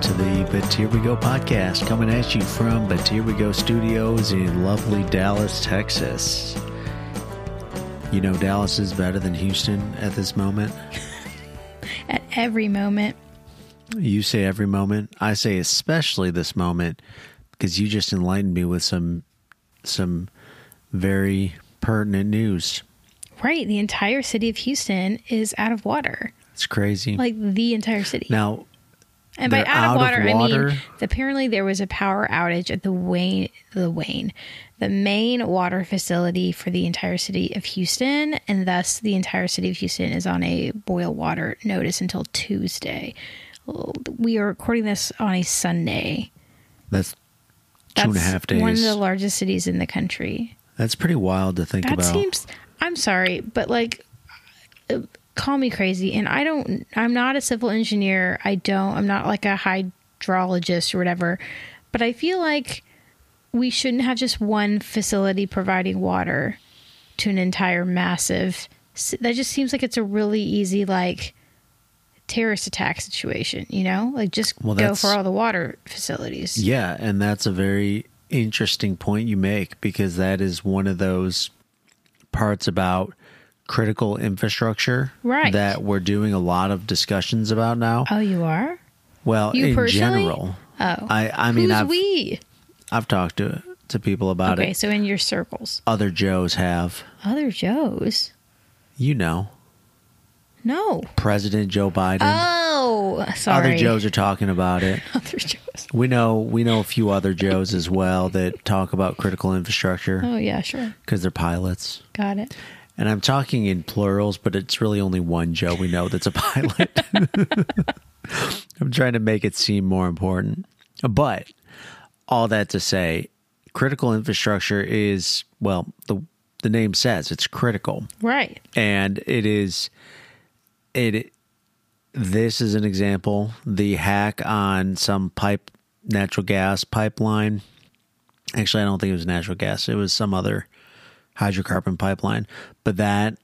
to the But Here We Go podcast, coming at you from But Here We Go studios in lovely Dallas, Texas. You know, Dallas is better than Houston at this moment. At every moment. You say every moment. I say especially this moment because you just enlightened me with some some very pertinent news. Right. The entire city of Houston is out of water. It's crazy. Like the entire city. now, and by out, out of of water, I mean apparently there was a power outage at the Wayne the Wayne, the main water facility for the entire city of Houston, and thus the entire city of Houston is on a boil water notice until Tuesday. We are recording this on a Sunday. that's two and a half days. one of the largest cities in the country. that's pretty wild to think That about. seems. I'm sorry, but like, call me crazy, and I don't. I'm not a civil engineer. I don't. I'm not like a hydrologist or whatever. But I feel like we shouldn't have just one facility providing water to an entire massive. That just seems like it's a really easy like terrorist attack situation. You know, like just Well, go for all the water facilities. Yeah, and that's a very interesting point you make because that is one of those parts about critical infrastructure Right. that we're doing a lot of discussions about now. Oh, you are. well, You in personally? general. Oh, I I mean Who's I've we? I've talked to to people about Okay, it. Okay, so in your circles, Other Joes have. other Joes. You know, No. President Joe Biden. Oh, sorry. Other Joes are talking about it. Other Joes. We know we know a few other Joes as well that talk about critical infrastructure Oh yeah, sure. because they're pilots. Got it. And I'm talking in plurals, but it's really only one Joe we know that's a pilot. I'm trying to make it seem more important. But all that to say, critical infrastructure is, well, the the name says it's critical. Right. And it is it this is an example, the hack on some pipe natural gas pipeline. Actually, I don't think it was natural gas. It was some other hydrocarbon pipeline. But that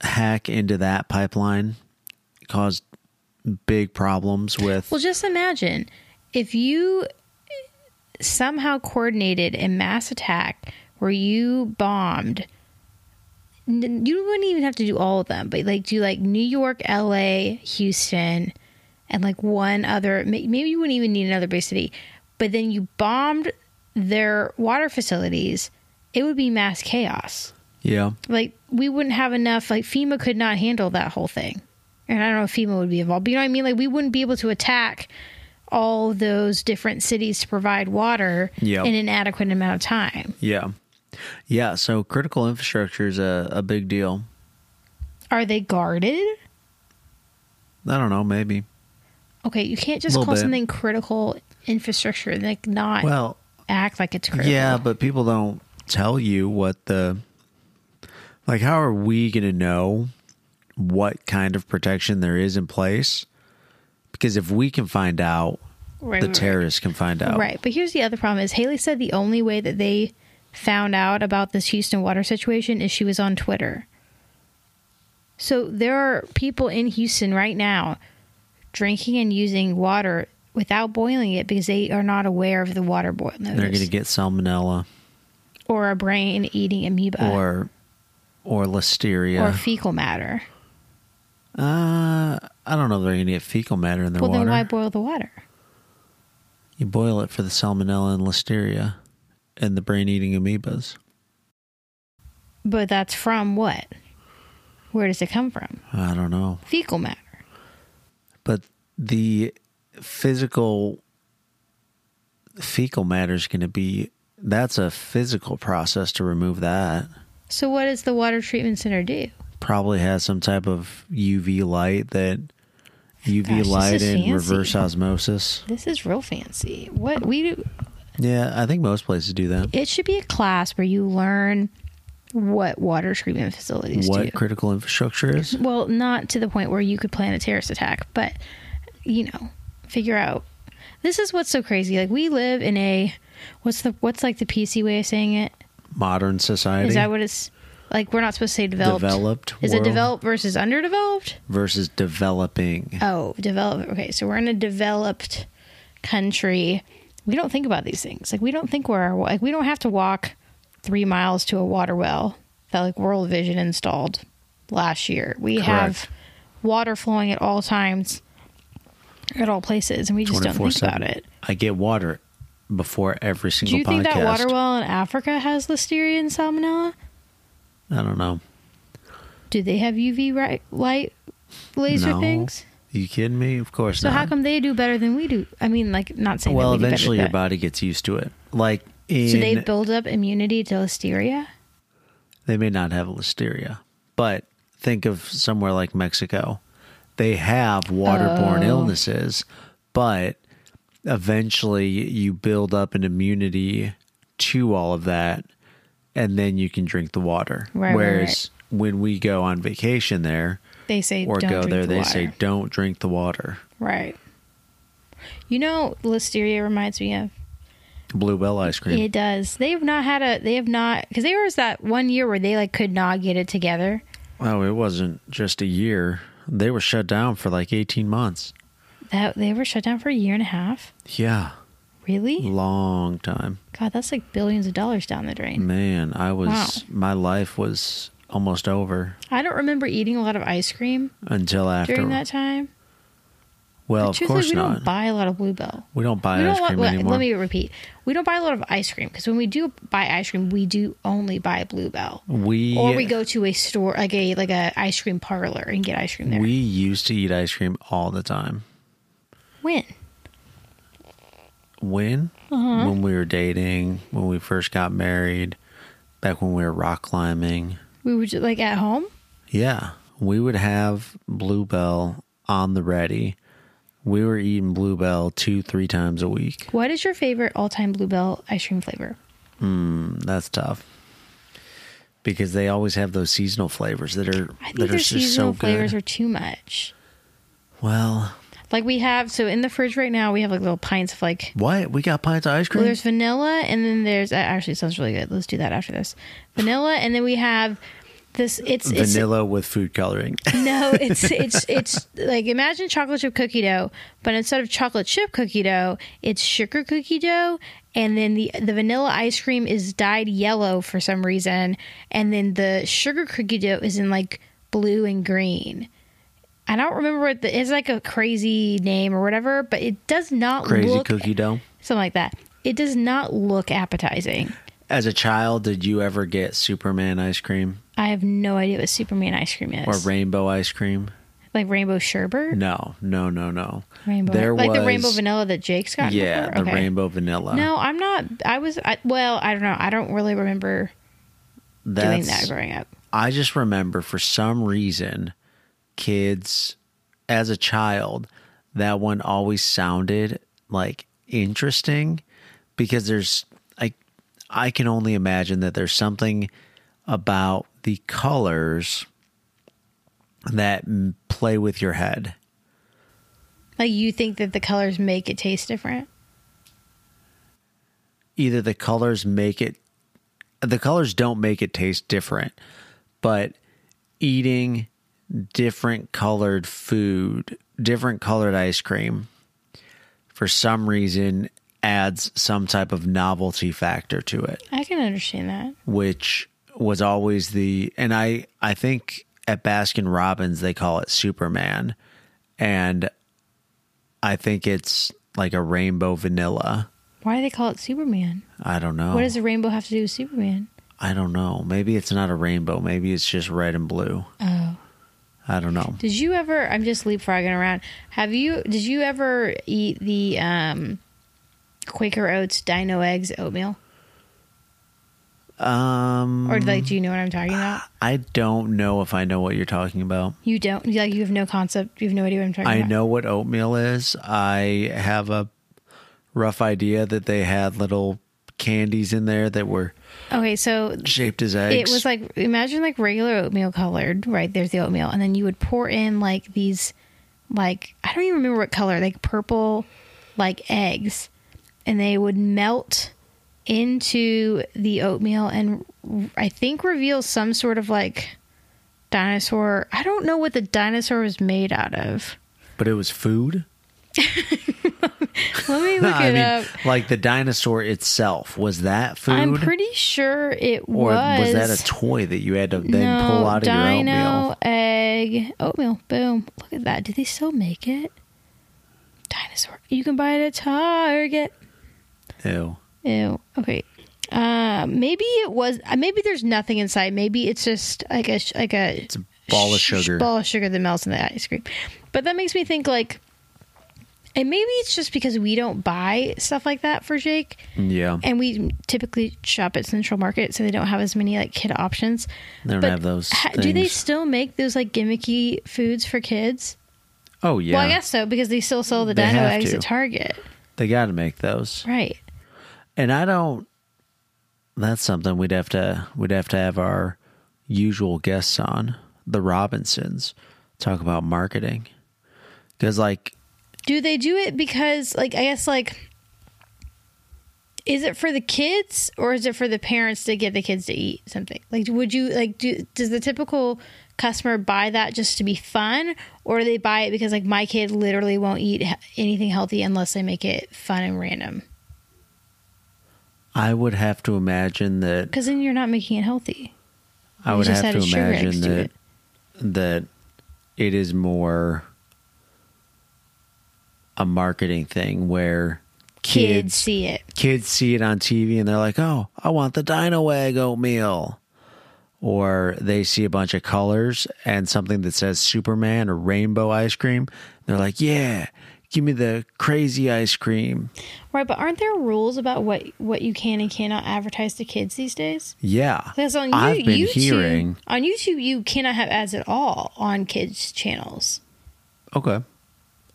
hack into that pipeline caused big problems with Well, just imagine if you somehow coordinated a mass attack where you bombed. You wouldn't even have to do all of them, but like do like New York, L.A., Houston, and like one other. Maybe you wouldn't even need another big city, but then you bombed their water facilities. It would be mass chaos. yeah. like we wouldn't have enough like FEMA could not handle that whole thing. And I don't know if FEMA would be involved. But you know what I mean? Like we wouldn't be able to attack all those different cities to provide water Yep. in an adequate amount of time. Yeah. Yeah, so critical infrastructure is a, a big deal. Are they guarded? I don't know, maybe. Okay, you can't just call bit. something critical infrastructure and like not Well, act like it's critical. Yeah, but people don't tell you what the like how are we going to know what kind of protection there is in place? Because if we can find out, Right, the right, terrorists can find out. Right. But here's the other problem is Haley said the only way that they found out about this Houston water situation is she was on Twitter. So there are people in Houston right now drinking and using water without boiling it because they are not aware of the water boil notice. They're going to get salmonella or a brain eating amoeba or or listeria. or fecal matter. uh, I don't know if they're going to get fecal matter in their Well, water. then why boil the water? you boil it for the salmonella and listeria and the brain-eating amoebas. But that's from what? Where does it come from? I don't know. Fecal matter. but the physical fecal matter is going to be that's a physical process to remove that So what does the water treatment center do? probably has some type of uv light that uv Gosh, light and reverse osmosis This is real fancy. What we do yeah i think most places do that it should be a class where you learn what water treatment facilities do. what do. critical infrastructure is Well, not to the point where you could plan a terrorist attack, but you know, figure out. This is what's so crazy. Like we live in a what's the what's like the PC way of saying it? modern society Is that what it's like? We're not supposed to say developed. developed Is it developed versus underdeveloped? versus developing Oh, develop. Okay, so we're in a developed country, we don't think about these things. Like we don't think where our like we don't have to walk three miles to a water well that like World Vision installed last year. We have water flowing at all times at all places, and we just don't think about it. I get water before every single. Do you think podcast. that water well in Africa has listeria and salmonella? I don't know. Do they have UV ri- light laser No. things? You kidding me? Of course not. So not. how come they do better than we do? I mean, like not saying well, that we do better, eventually your but- body gets used to it. Like in, So they build up immunity to listeria. they may not have listeria, but think of somewhere like Mexico. They have waterborne Oh. illnesses, but eventually you build up an immunity to all of that, and then you can drink the water. Right, right, Whereas when we go on vacation there They say or don't go drink there, the they water. say don't drink the water. right. You know, listeria reminds me of. Bluebell ice cream. It does. They have not had a. They have not because there was that one year where they like could not get it together. oh, it wasn't just a year. They were shut down for like 18 months. That they were shut down for a year and a half. Yeah, Really? long time. God, that's like billions of dollars down the drain. Man, I was Wow. my life was almost over I don't remember eating a lot of ice cream until after. during that time. well, of course we not. don't buy a lot of Bluebell. we don't buy we don't cream let, anymore. let me repeat. We don't buy a lot of ice cream because when we do buy ice cream, we do only buy Bluebell. we Or we go to a store like a like a ice cream parlor and get ice cream there. we used to eat ice cream all the time. When? When? Uh-huh. When we were dating, when we first got married, back when we were rock climbing. We were just, like at home. Yeah, we would have Bluebell on the ready. We were eating Bluebell two, three times a week. What is your favorite all time Bluebell ice cream flavor? Hmm, that's tough because they always have those seasonal flavors that are I think that their just seasonal so flavors good. are too much. well, Like we have so in the fridge right now we have like little pints of like what we got pints of ice well, cream? there's vanilla and then there's uh, actually it sounds really good. Let's do that after this. Vanilla and then we have this it's it's Vanilla with food coloring. No, it's it's it's like imagine chocolate chip cookie dough, but instead of chocolate chip cookie dough, it's sugar cookie dough, and then the the vanilla ice cream is dyed yellow for some reason, and then the sugar cookie dough is in like blue and green. I don't remember what the it's like a crazy name or whatever, but it does not look Crazy look cookie dough. something like that. It does not look appetizing. As a child, did you ever get Superman ice cream I have no idea what Superman ice cream is. or rainbow ice cream? like rainbow sherbet? No, no, no, no. Rainbow, There like the rainbow vanilla that Jake's got. Yeah, before? the Okay. rainbow vanilla. No, I'm not. I was. I, well, I don't know. I don't really remember doing that growing up. I just remember for some reason, kids, as a child, that one always sounded like interesting because there's I I can only imagine that there's something about the colors that play with your head. Like you think that the colors make it taste different. Either the colors make it the colors don't make it taste different, but eating different colored food, different colored ice cream for some reason adds some type of novelty factor to it, I can understand that. which was always the and I I think at Baskin Robbins they call it Superman and I think it's like a rainbow vanilla. Why do they call it Superman? I don't know. What does a rainbow have to do with Superman? I don't know. Maybe it's not a rainbow. Maybe it's just red and blue. Oh, I don't know. did you ever? I'm just leapfrogging around. Have you? Did you ever eat the um, Quaker Oats Dino Eggs oatmeal? Um, Or like, do you know what I'm talking about? I don't know if I know what you're talking about. You don't. Like, you have no concept. You have no idea what I'm talking I about. I know what oatmeal is. I have a rough idea that they had little candies in there that were Okay, so shaped as eggs. It was like imagine like regular oatmeal colored, right? There's the oatmeal, and then you would pour in like these, like I don't even remember what color, like purple, like eggs, and they would melt into the oatmeal and I think reveal some sort of like dinosaur. I don't know what the dinosaur was made out of. but it was food. Let me look I it mean, up. like the dinosaur itself, was that food? I'm pretty sure it was. or was. was that a toy that you had to then no, pull out of your dino oatmeal? egg oatmeal. Boom! Look at that. Do they still make it? Dinosaur. You can buy it at Target. Ew. Ew. Okay. Uh, maybe it was. uh, Maybe there's nothing inside. Maybe it's just like a like a It's a ball of sugar. ball of sugar that melts in the ice cream. But that makes me think like, and maybe it's just because we don't buy stuff like that for Jake, Yeah. and we typically shop at Central Market, so they don't have as many like kid options. They don't But have those. ha- do they still make those like gimmicky foods for kids? Oh yeah. Well, I guess so because they still sell the They dino eggs to. at Target, They got to make those. right? And I don't. That's something we'd have to we'd have to have our usual guests on the Robinsons talk about marketing because like Do they do it because, like, I guess, like, is it for the kids or is it for the parents to get the kids to eat something? Like, would you, like, do, does the typical customer buy that just to be fun or do they buy it because, like, my kid literally won't eat anything healthy unless they make it fun and random? I would have to imagine that Because then you're not making it healthy. I You would have to added sugar eggs imagine that it. that it is more a marketing thing where Kids, kids see it. kids see it on TV and they're like, "Oh, I want the Dino Egg oatmeal," or they see a bunch of colors and something that says Superman or rainbow ice cream. They're like, "Yeah, give me the crazy ice cream." Right, but aren't there rules about what, what you can and cannot advertise to kids these days? Yeah, Because on I've you, been YouTube, hearing. on YouTube, you cannot have ads at all on kids' channels. Okay,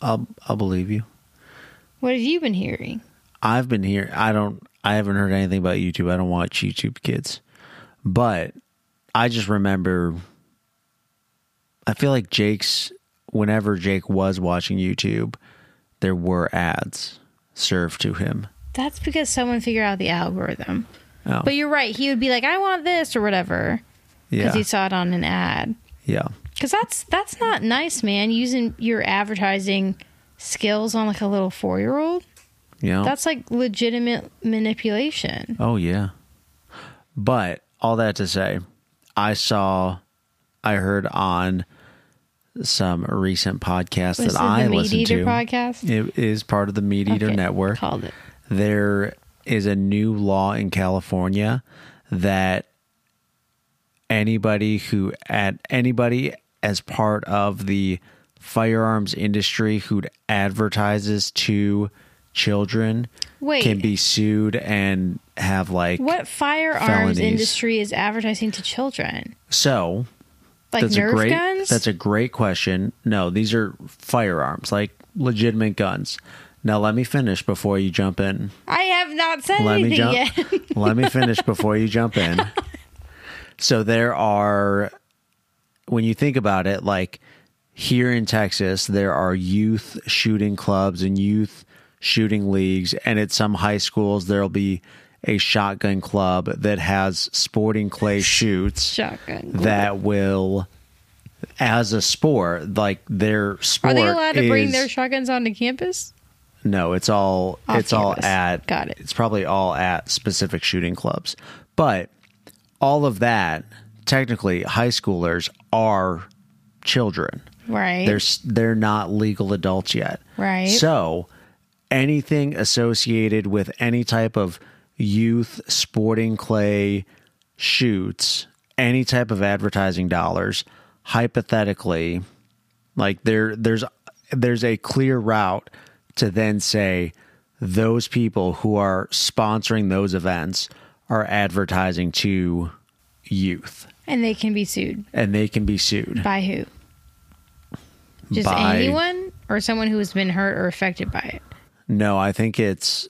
I'll I'll believe you. What have you been hearing? I've been here. I don't. I haven't heard anything about YouTube. I don't watch YouTube Kids, but I just remember. I feel like Jake's. Whenever Jake was watching YouTube, there were ads served to him. That's because someone figured out the algorithm. Oh, But you're right. He would be like, "I want this" or whatever because yeah, he saw it on an ad. yeah, Because that's that's not nice, man. Using your advertising skills on like a little four year old. yeah. That's like legitimate manipulation. Oh yeah. But all that to say, I saw I heard on some recent podcast that I listened Eater to. podcast? It is part of the Meat Eater Okay, network. Called it. There is a new law in California that anybody who at anybody as part of the firearms industry who advertises to children Wait. can be sued and have like What firearms felonies. industry is advertising to children? so Like that's Nerf a great guns? that's a great question no these are firearms like legitimate guns now let me finish before you jump in I have not said let me anything jump yet. let me finish before you jump in so there are when you think about it like here in Texas there are youth shooting clubs and youth shooting leagues and at some high schools there'll be a shotgun club that has sporting clay shoots Shotgun. that will as a sport like their sport Are they allowed to bring their shotguns onto campus? no it's all Off it's all at Got it. it's probably all at specific shooting clubs but all of that technically high schoolers are children Right. they're they're not legal adults yet Right. so anything associated with any type of youth sporting clay shoots any type of advertising dollars hypothetically like there there's there's a clear route to then say those people who are sponsoring those events are advertising to youth and they can be sued. and they can be sued By who? Just By- anyone or someone who has been hurt or affected by it? no i think it's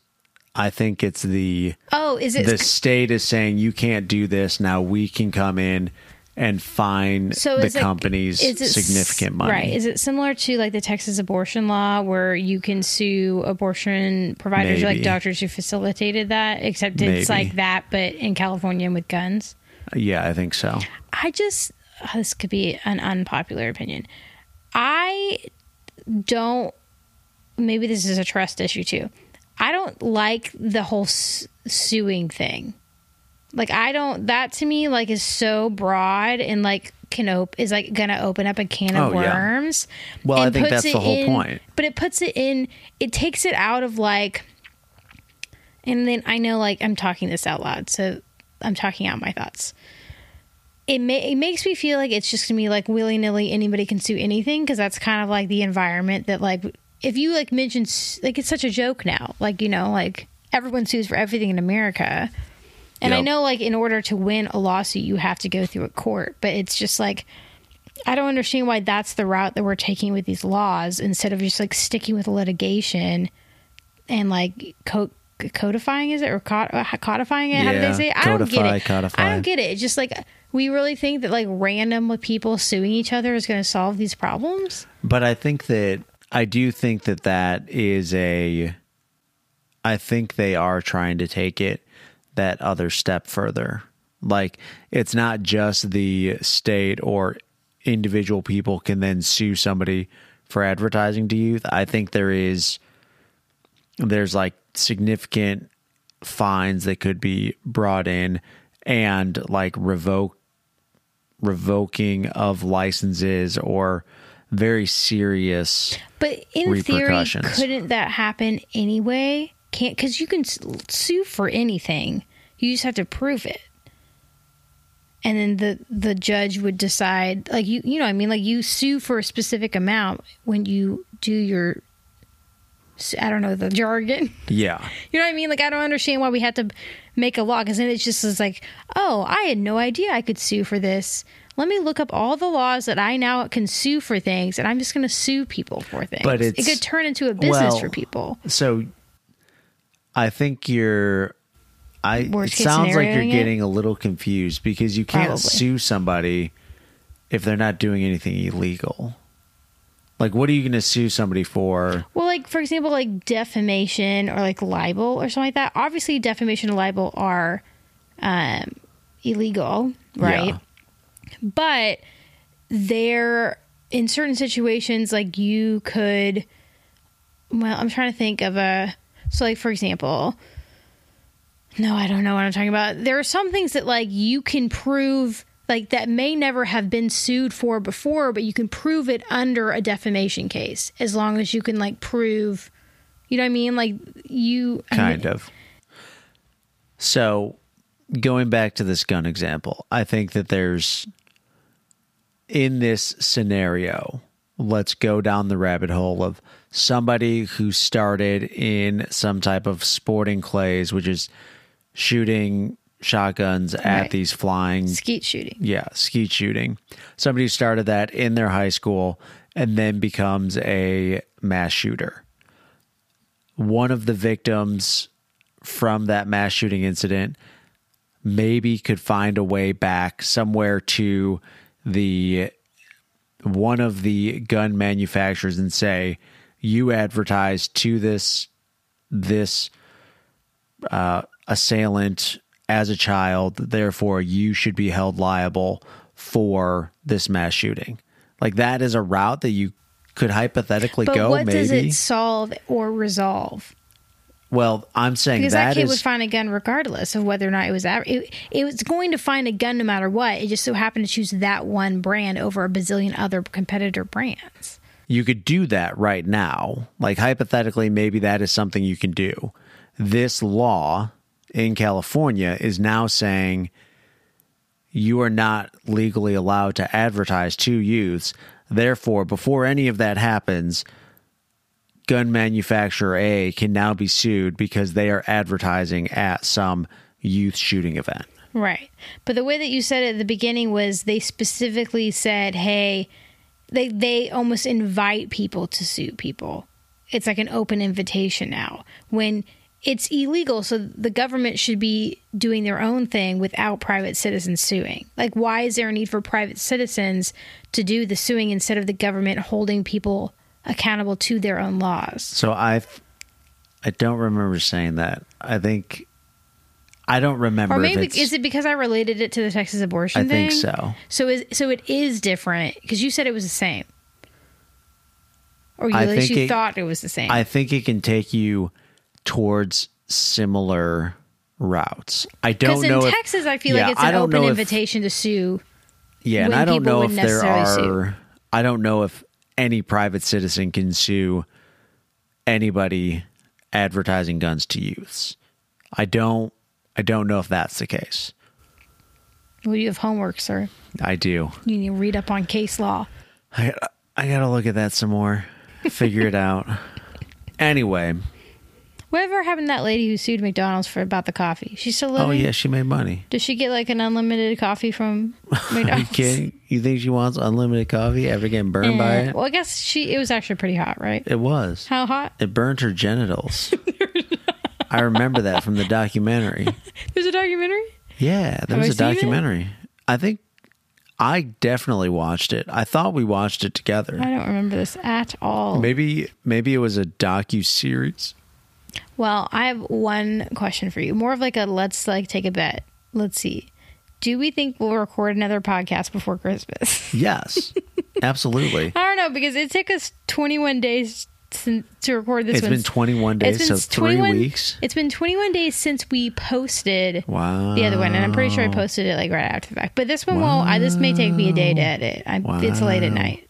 i think it's the Oh, is it the state is saying you can't do this now we can come in and fine so the is it- companies is it significant money Right. Is it similar to like the Texas abortion law where you can sue abortion providers or like doctors who facilitated that, except it's Maybe. like that, but in California with guns? Yeah i think so I just, oh, this could be an unpopular opinion. I don't maybe this is a trust issue too. I don't like the whole s- suing thing. Like I don't that to me like is so broad and like can op- is like gonna open up a can of Oh, yeah. worms. Well, I think that's the whole in- point. But it puts it in. It takes it out of like. And then I know like I'm talking this out loud, so I'm talking out my thoughts. It ma- it makes me feel like it's just gonna be like willy nilly anybody can sue anything because that's kind of like the environment that like if you like mention like it's such a joke now like you know like everyone sues for everything in America. And I know, like, in order to win a lawsuit, you have to go through a court. But it's just like, I don't understand why that's the route that we're taking with these laws instead of just like sticking with litigation and like co- codifying, is it or uh, codifying it? How do they say? it? I don't get it. codify. I don't get it. It's just like we really think that like random with people suing each other is going to solve these problems. But I think that I do think that that is a. I think they are trying to take it that other step further. Like it's not just the state or individual people can then sue somebody for advertising to youth. I think there is there's like significant fines that could be brought in and like revoke revoking of licenses or very serious But in theory, couldn't that happen anyway? Can't because you can sue for anything. You just have to prove it, and then the the judge would decide. Like you, you know, I mean, like you sue for a specific amount when you do your. I don't know the jargon. yeah You know what I mean? Like I don't understand why we had to make a law because then it just is like, oh, I had no idea I could sue for this. Let me look up all the laws that I now can sue for things, and I'm just going to sue people for things. But it could turn into a business well, for people. so i think you're i it Worst case sounds like you're scenarioing it? getting a little confused because you can't Probably. sue somebody if they're not doing anything illegal like what are you going to sue somebody for Well, like for example, like defamation or like libel or something like that. Obviously, defamation and libel are um, illegal, right? Yeah. But they're in certain situations, like you could. Well, I'm trying to think of a. So, like for example, no, I don't know what I'm talking about. There are some things that like you can prove like that may never have been sued for before, but you can prove it under a defamation case as long as you can like prove you know what I mean? Like you I kind mean, of so going back to this gun example i think that there's in this scenario let's go down the rabbit hole of somebody who started in some type of sporting clays which is shooting shotguns at Right. these flying skeet shooting. yeah, skeet shooting. Somebody who started that in their high school and then becomes a mass shooter. One of the victims from that mass shooting incident maybe could find a way back somewhere to the one of the gun manufacturers and say you advertised to this this uh, assailant as a child, therefore you should be held liable for this mass shooting. Like that is a route that you could hypothetically But go. what does maybe. it solve or resolve? well, I'm saying Because that, that kid is would find a gun regardless of whether or not it was ad- it, it was going to find a gun no matter what. It just so happened to choose that one brand over a bazillion other competitor brands. you could do that right now. Like hypothetically, maybe that is something you can do. This law in California is now saying you are not legally allowed to advertise to youths. Therefore, before any of that happens, gun manufacturer A can now be sued because they are advertising at some youth shooting event. Right. But the way that you said it at the beginning was they specifically said, hey, they, they almost invite people to sue people. It's like an open invitation now. When it's illegal, so the government should be doing their own thing without private citizens suing. Like, why is there a need for private citizens to do the suing instead of the government holding people accountable to their own laws? So I, I don't remember saying that. I think, I don't remember. Or maybe is it because I related it to the Texas abortion I thing? think so. So is so it is different because you said it was the same. or you, at least you it- thought it was the same. I think it can take you towards similar routes. I don't in know if Texas, I feel yeah, like it's an open know if- invitation to sue. Yeah, and I don't know if there necessarily sue. are. I don't know if any private citizen can sue anybody advertising guns to youths. I don't. I don't know if that's the case. Well, you have homework, sir. I do. You need to read up on case law. I I gotta look at that some more. Figure it out. Anyway, Whatever happened to that lady who sued McDonald's for about the coffee? She's still oh, living. oh yeah, she made money. Does she get like an unlimited coffee from Are you McDonald's? kidding? You think she wants unlimited coffee? Ever getting burned by it? Well, I guess she. It was actually pretty hot, right? It was. How hot? It burned her genitals. I remember that from the documentary. There's a documentary. Yeah, there Have was I a documentary. I think I definitely watched it. I thought we watched it together. I don't remember this at all. Maybe maybe it was a docu series. Well, I have one question for you. More of like a let's like take a bet. Let's see. Do we think we'll record another podcast before Christmas? Yes, absolutely. I don't know because it took us 21 days sin- to record this. It's one. been 21 days, It's been so three 21 weeks. It's been 21 days since we posted Wow. the other one, and I'm pretty sure I posted it like right after the fact. But this one won't. I, this may take me a day to edit. I, It's late at night.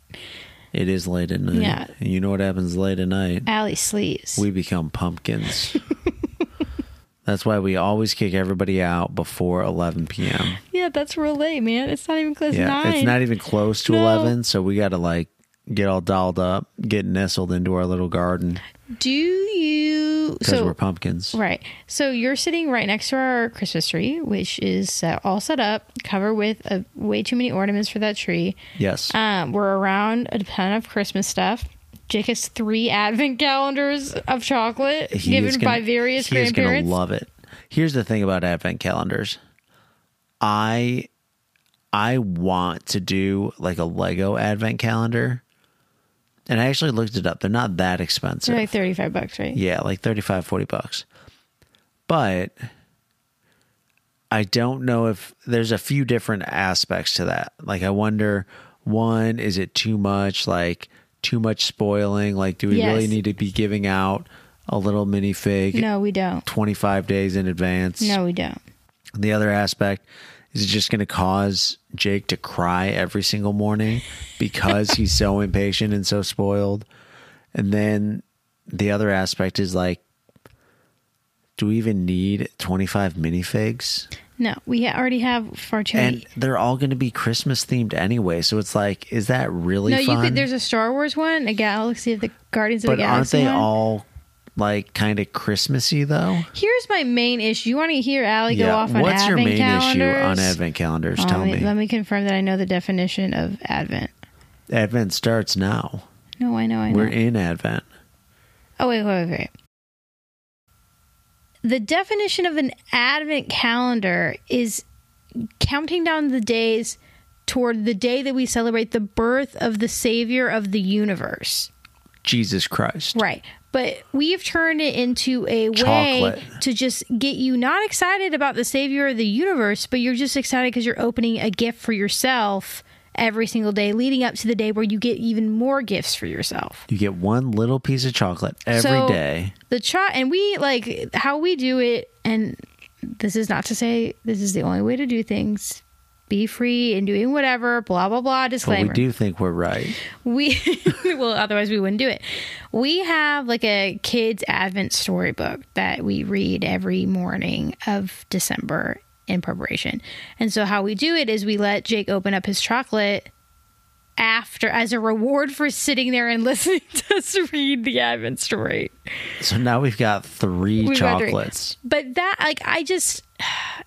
It is late at night. Yeah. And you know what happens late at night? Allie sleeps. We become pumpkins. That's why we always kick everybody out before 11 p.m. yeah, that's real late, man. It's not even close Yeah, to nine. it's not even close to No. 11, so we got to like get all dolled up, get nestled into our little garden Do you? because So we're pumpkins. Right. So you're sitting right next to our Christmas tree, which is uh, all set up, covered with uh, way too many ornaments for that tree. Yes. Um, we're around a ton of Christmas stuff. Jake has three advent calendars of chocolate He given gonna- by various he grandparents. love it. Here's the thing about advent calendars. I I want to do like a Lego advent calendar. And I actually looked it up. They're not that expensive. They're like 35 bucks, right? Yeah, like 35, 40 bucks. But I don't know if there's a few different aspects to that. Like, I wonder one, is it too much? Like, too much spoiling? Like, do we Yes. really need to be giving out a little minifig No, we don't. 25 days in advance? No, we don't. The other aspect is it just going to cause Jake to cry every single morning because he's so impatient and so spoiled? And then the other aspect is like, do we even need 25 minifigs? No, we already have far too many. And they're all going to be Christmas themed anyway. So it's like, is that really No, you fun? could. There's a Star Wars one, a Galaxy of the Guardians of the Galaxy. but aren't they one. all like kind of Christmassy though? Here's my main issue. You want to hear Allie go off on What's advent your main calendars? issue on advent calendars? Oh, Tell let me. Let me confirm that I know the definition of advent. Advent starts now. No, I know, I know. We're in Advent. Oh wait, wait, wait, wait. The definition of an advent calendar is counting down the days toward the day that we celebrate the birth of the savior of the universe. Jesus Christ. Right. But we've turned it into a Chocolate. way to just get you not excited about the savior of the universe, but you're just excited because you're opening a gift for yourself every single day, leading up to the day where you get even more gifts for yourself. You get one little piece of chocolate every day. So, The chart, and we like how we do it. And this is not to say this is the only way to do things. Be free and doing whatever. Blah blah blah. But we Disclaimer. do think we're right. We well, otherwise we wouldn't do it. We have like a kids Advent storybook that we read every morning of December in preparation. And so how we do it is we let Jake open up his chocolate after as a reward for sitting there and listening to us read the Advent story. So now we've got 3 We've got three. chocolates. But that, like, I just,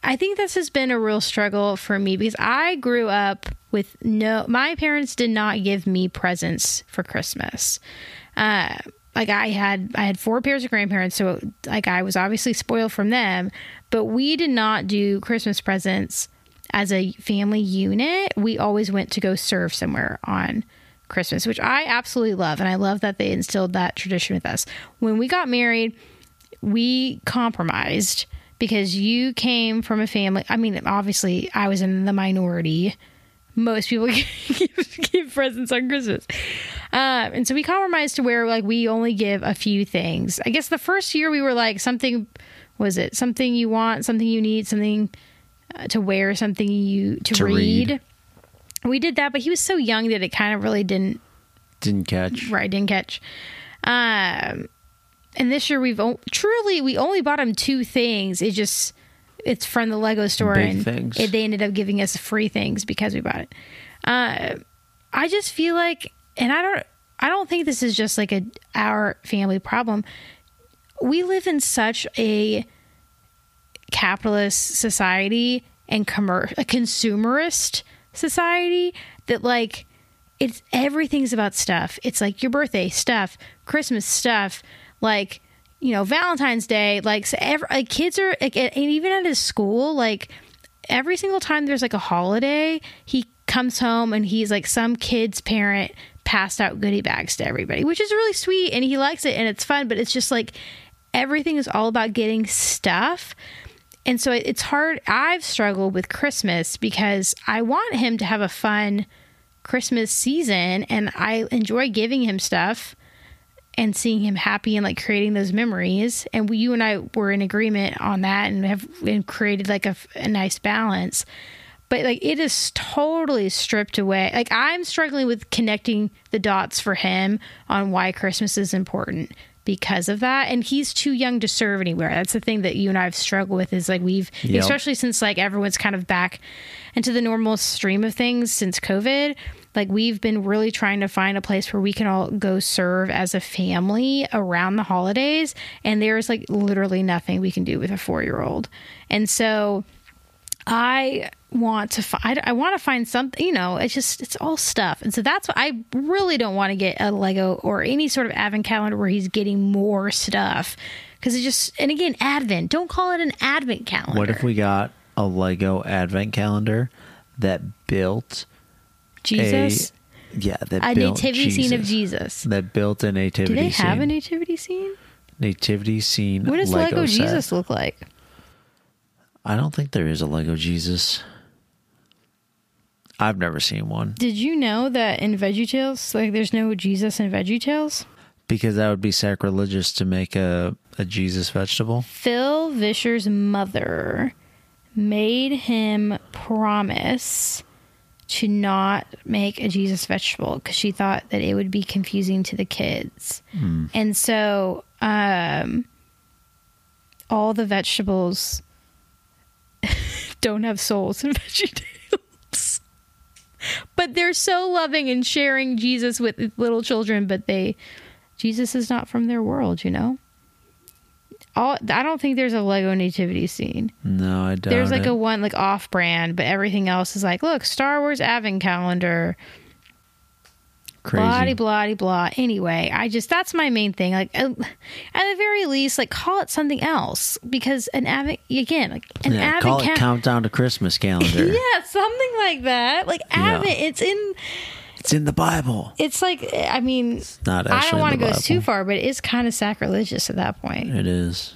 I think this has been a real struggle for me because I grew up with no, my parents did not give me presents for Christmas. Uh, like I had, I had four pairs of grandparents, so like I was obviously spoiled from them. But we did not do Christmas presents as a family unit. We always went to go serve somewhere on Christmas, which I absolutely love, and I love that they instilled that tradition with us. When we got married, we compromised because you came from a family. I mean, obviously, I was in the minority. Most people give, give presents on Christmas. Uh, and so we compromised to where like we only give a few things. I guess the first year we were like something was it something you want, something you need, something uh, to wear, something you to, To read. read. We did that, but he was so young that it kind of really didn't Didn't catch. right didn't catch. Um, and this year we've o- truly we only bought him two things. It just it's from the Lego store, Big and things. It, they ended up giving us free things because we bought it. Uh, I just feel like, and I don't, I don't think this is just like a our family problem. We live in such a capitalist society and commer- a consumerist society that like it's everything's about stuff. It's like your birthday stuff, Christmas stuff, like you know Valentine's Day. Like, so every, like kids are like, and even at his school, like every single time there's like a holiday, he comes home and he's like some kid's parent passed out goodie bags to everybody, which is really sweet and he likes it and it's fun. But it's just like everything is all about getting stuff. And so it's hard. I've struggled with Christmas because I want him to have a fun Christmas season and I enjoy giving him stuff and seeing him happy and like creating those memories. And we, you and I were in agreement on that and have and created like a nice balance. But like it is totally stripped away. Like I'm struggling with connecting the dots for him on why Christmas is important because of that. And he's too young to serve anywhere. That's the thing that you and I have struggled with is like we've, Yep. especially since like everyone's kind of back into the normal stream of things since COVID. Like we've been really trying to find a place where we can all go serve as a family around the holidays. And there's like literally nothing we can do with a four year old. And so I want to find I want to find something you know it's just it's all stuff. And so that's what I really don't want to get a Lego or any sort of advent calendar where he's getting more stuff. Because it just and again advent don't call it an advent calendar. What if we got a Lego advent calendar that built Jesus? a yeah that a nativity scene of Jesus. Jesus. That built a nativity do they scene have a nativity scene? Nativity scene what does Lego, Lego. Jesus look like I don't think there is a Lego Jesus. I've never seen one did you know that in VeggieTales like there's no Jesus in VeggieTales because that would be sacrilegious to make a a Jesus vegetable. Phil Vischer's mother made him promise to not make a Jesus vegetable because she thought that it would be confusing to the kids. And so um, all the vegetables don't have souls in VeggieTales. But they're so loving and sharing Jesus with little children, but they Jesus is not from their world, you know? all I don't think there's a Lego nativity scene. No, I doubt There's like it. a one like off brand, but everything else is like, look, Star Wars advent calendar, crazy. blah blah blah. Anyway, I just that's my main thing. Like uh, at the very least, like call it something else because an advent again, like an yeah, advent call it cal- countdown to Christmas calendar. yeah, something like that. Like Yeah. advent, it's in. It's in the Bible. It's like I mean, not I don't want to go Bible. too far, but it is kind of sacrilegious at that point. It is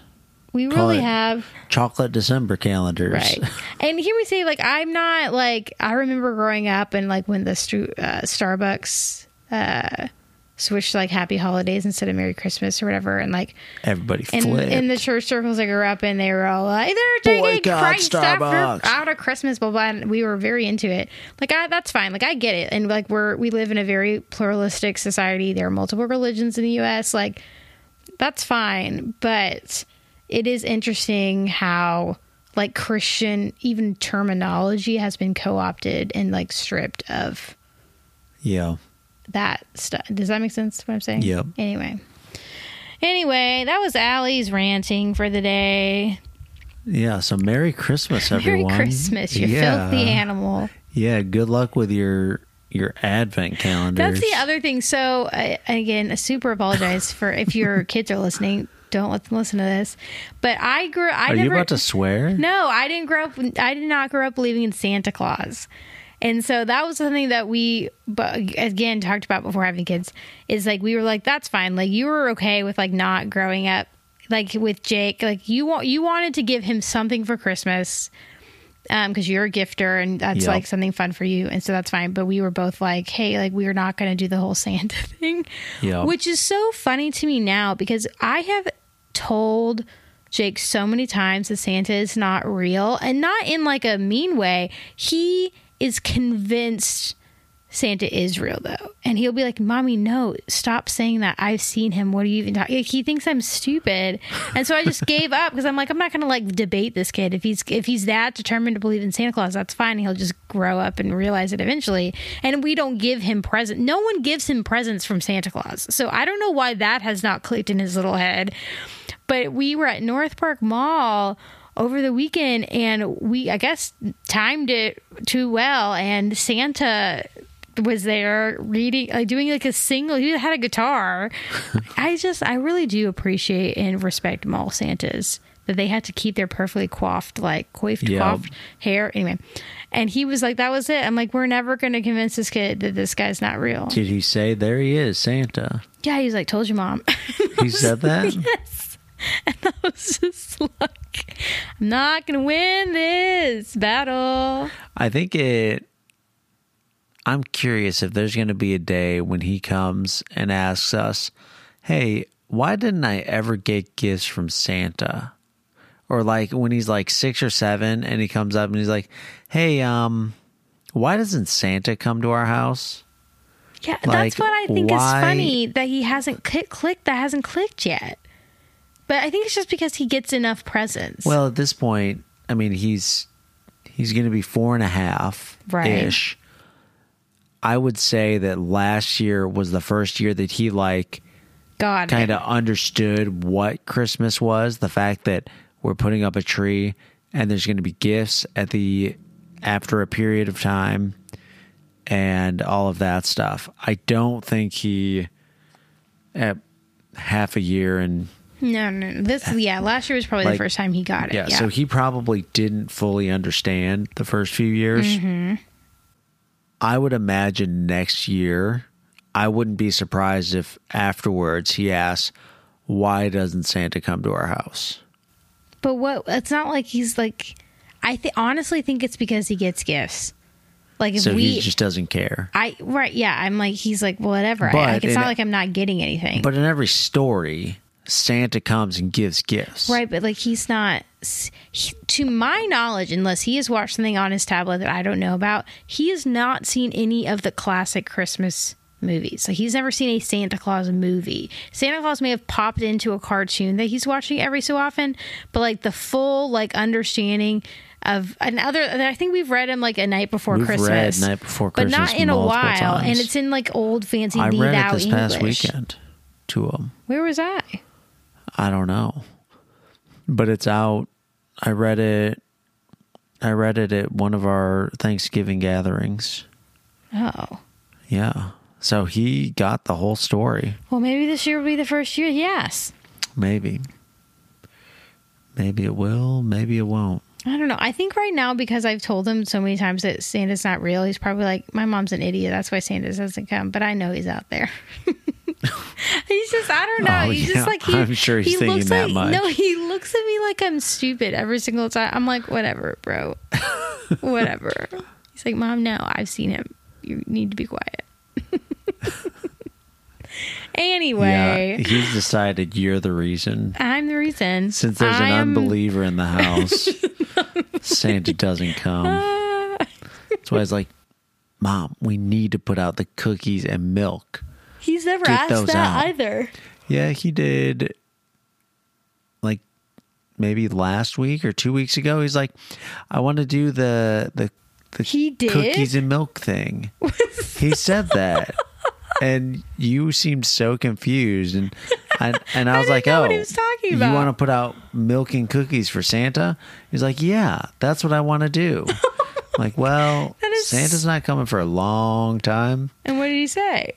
We Call really have chocolate December calendars. Right. and here we say, like, I'm not like, I remember growing up and like when the uh, Starbucks uh, switched to like Happy Holidays instead of Merry Christmas or whatever. And like, Everybody in, flipped. in the church circles I grew up in, they were all like, they're taking Boycott Christ after, out of Christmas, blah, blah. And we were very into it. Like, I, that's fine. Like, I get it. And like, we're, we live in a very pluralistic society. There are multiple religions in the U.S. Like, that's fine. But it is interesting how like Christian even terminology has been co-opted and like stripped of yeah. That stuff. Does that make sense what I'm saying? Yep. Anyway. Anyway, that was Allie's ranting for the day. Yeah. So Merry Christmas, everyone. Merry Christmas, you yeah. filthy animal. Yeah. Good luck with your your Advent calendar. That's the other thing. So, uh, again, I super apologize for if your kids are listening. Don't let them listen to this. But I grew. I Are never. you about to swear? No, I didn't grow up. I did not grow up believing in Santa Claus, and so that was something that we, but again, talked about before having kids. Is like we were like, that's fine. Like you were okay with like not growing up, like with Jake. Like you want you wanted to give him something for Christmas, Um, because you're a gifter and that's Yep. like something fun for you, and so that's fine. But we were both like, hey, like we are not going to do the whole Santa thing, Yep. which is so funny to me now because I have told Jake so many times that Santa is not real and not in like a mean way. He is convinced Santa is real though. And he'll be like, Mommy, no, stop saying that. I've seen him. What are you even talking? Like, he thinks I'm stupid. And so I just gave up because I'm like, I'm not gonna like debate this kid. If he's if he's that determined to believe in Santa Claus, that's fine. He'll just grow up and realize it eventually. And we don't give him present no one gives him presents from Santa Claus. So I don't know why that has not clicked in his little head. But we were at North Park Mall over the weekend and we I guess timed it too well and Santa was there reading like doing like a single he had a guitar. I just I really do appreciate and respect mall Santas that they had to keep their perfectly coiffed like coiffed Yep. coiffed hair anyway. And he was like that was it. I'm like we're never going to convince this kid that this guy's not real. Did he say there he is, Santa? Yeah, he's like told you mom. He said that? Yes, and I was just like, Not gonna win this battle. I think it. I'm curious if there's going to be a day when he comes and asks us, "Hey, why didn't I ever get gifts from Santa?" Or like when he's like six or seven and he comes up and he's like, "Hey, um, why doesn't Santa come to our house?" Yeah, Like, that's what I think why- is funny that he hasn't click, clicked. That hasn't clicked yet. But I think it's just because he gets enough presents. Well, at this point, I mean, he's he's going to be four and a half Right. ish. I would say that last year was the first year that he like God, kind of understood what Christmas was. The fact that we're putting up a tree and there's going to be gifts at the after a period of time and all of that stuff. I don't think he at half a year and no, no, no. This, yeah, last year was probably Like, the first time he got it. yeah, Yeah, so he probably didn't fully understand the first few years. Mm-hmm. I would imagine next year, I wouldn't be surprised if afterwards he asks, "Why doesn't Santa come to our house?" but what? It's not like he's like. I th- honestly think it's because he gets gifts. Like if So we, he just doesn't care. I right, yeah. I'm like he's like whatever. I, like, it's in- not like I'm not getting anything. But in every story, Santa comes and gives gifts. Right, but like he's not, he, to my knowledge, unless he has watched something on his tablet that I don't know about, he has not seen any of the classic Christmas movies. Like he's never seen a Santa Claus movie. Santa Claus may have popped into a cartoon that he's watching every so often, but like the full like understanding of another, I think we've read him like a night before We've Christmas, read Night Before but not in a while, times. and it's in like old fancy I read it this English. past weekend. to him. Where was I? I don't know, but it's out. I read it. I read it at one of our Thanksgiving gatherings. Oh. Yeah. So he got the whole story. Well, maybe this year will be the first year. Yes. Maybe. Maybe it will. Maybe it won't. I don't know. I think right now because I've told him so many times that Santa's not real, he's probably like, "My mom's an idiot. That's why Santa doesn't come." But I know he's out there. he's just, I don't know. Oh, he's yeah. just like, he, I'm sure he's he thinking looks that like, much. No, he looks at me like I'm stupid every single time. I'm like, whatever, bro, whatever. He's like, Mom, no, I've seen him. You need to be quiet. anyway, Yeah. He's decided you're the reason. I'm the reason. Since there's an I am- unbeliever in the house, Santa doesn't come. Uh, That's why he's like, Mom, we need to put out the cookies and milk. He's never Get asked that out. either. Yeah, he did. Like maybe last week or two weeks ago, he's like, "I want to do the the the He did? cookies and milk thing." he said that, and you seemed so confused, and I and I was didn't like, "Oh, was talking you want to put out milk and cookies for Santa?" He's like, "Yeah, that's what I want to do." Like, well, is- Santa's not coming for a long time. And what did he say?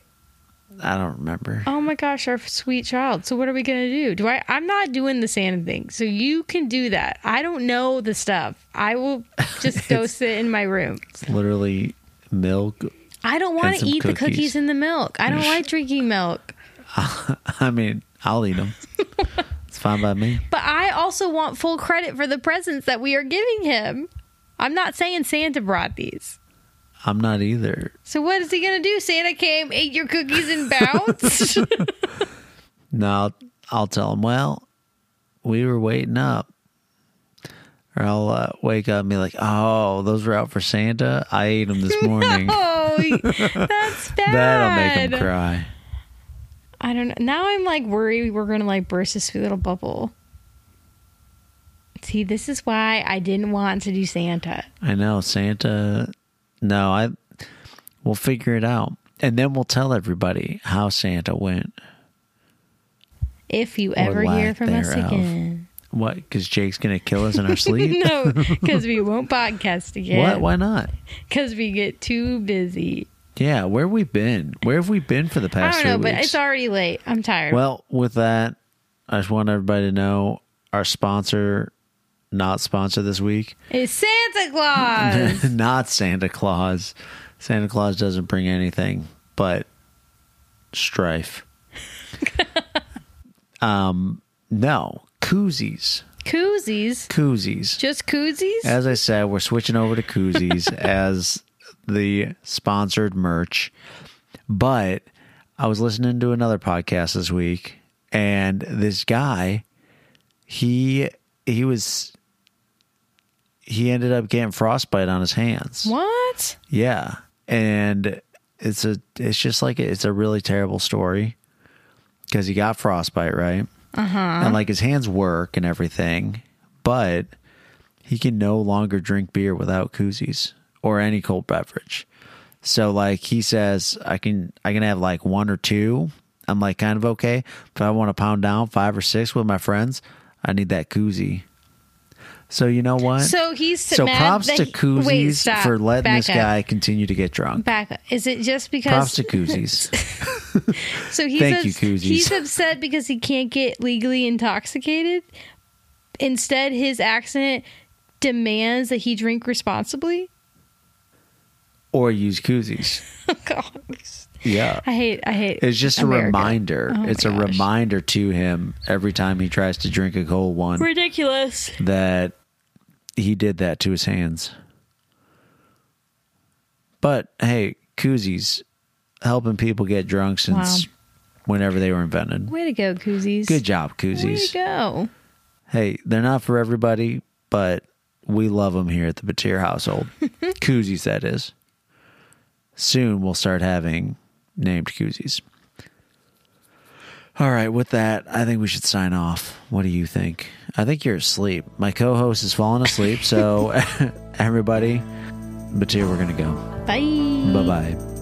I don't remember. Oh my gosh, our sweet child. So what are we gonna do? Do I? I'm not doing the Santa thing. So you can do that. I don't know the stuff. I will just go sit in my room. It's literally milk, I don't want to eat the cookies. cookies and the milk. I don't like drinking milk. I mean, I'll eat them. it's fine by me. But I also want full credit for the presents that we are giving him. I'm not saying Santa brought these. I'm not either. So what is he gonna do? Santa came, ate your cookies, and bounced. No, I'll, I'll tell him, well, we were waiting up. Or I'll uh, wake up and be like, oh, those were out for Santa? I ate them this morning. oh, that's bad. That'll make him cry. I don't know. Now I'm like worried we're gonna like burst this sweet little bubble. See, this is why I didn't want to do Santa. I know, Santa. No, I. We'll figure it out. And then we'll tell everybody how Santa went. If you ever hear from us again. What? Because Jake's going to kill us in our sleep? no, because we won't podcast again. What? Why not? Because we get too busy. Yeah, where have we been? Where have we been for the past? I don't know, but weeks? it's already late. I'm tired. Well, with that, I just want everybody to know our sponsor, not sponsor this week, it's Santa Claus. not Santa Claus. Santa Claus doesn't bring anything but strife. um, no, koozies, koozies. koozies. Just koozies? As I said, we're switching over to koozies as the sponsored merch. But I was listening to another podcast this week, and this guy, he he was he ended up getting frostbite on his hands. what? Yeah, and it's a it's just like it's a really terrible story because he got frostbite, right? Uh-huh. And like his hands work and everything, but he can no longer drink beer without koozies or any cold beverage. So like he says, I can I can have like one or two. I'm like kind of okay. If I want to pound down five or six with my friends, I need that koozie. So you know what? So he's So mad props that to he- koozies Wait, stop. for letting Back this up. guy continue to get drunk. Back up. Is it just because Props to koozies. So he's Thank you, ups- koozies. he's upset because he can't get legally intoxicated. Instead, his accident demands that he drink responsibly. or use koozies. Oh God, Yeah. I hate. I hate. It's just America. a reminder. Oh my it's a gosh. reminder to him every time he tries to drink a cold one Ridiculous. that he did that to his hands. But hey, koozies helping people get drunk since Wow. whenever they were invented. Way to go, koozies. Good job, Way koozies. to go. Hey, they're not for everybody, but we love them here at the Batir household. koozies, that is. Soon we'll start having named koozies. All right, with that, I think we should sign off. What do you think? I think you're asleep. My co host has fallen asleep, so everybody, but here we're going to go. Bye. Bye bye.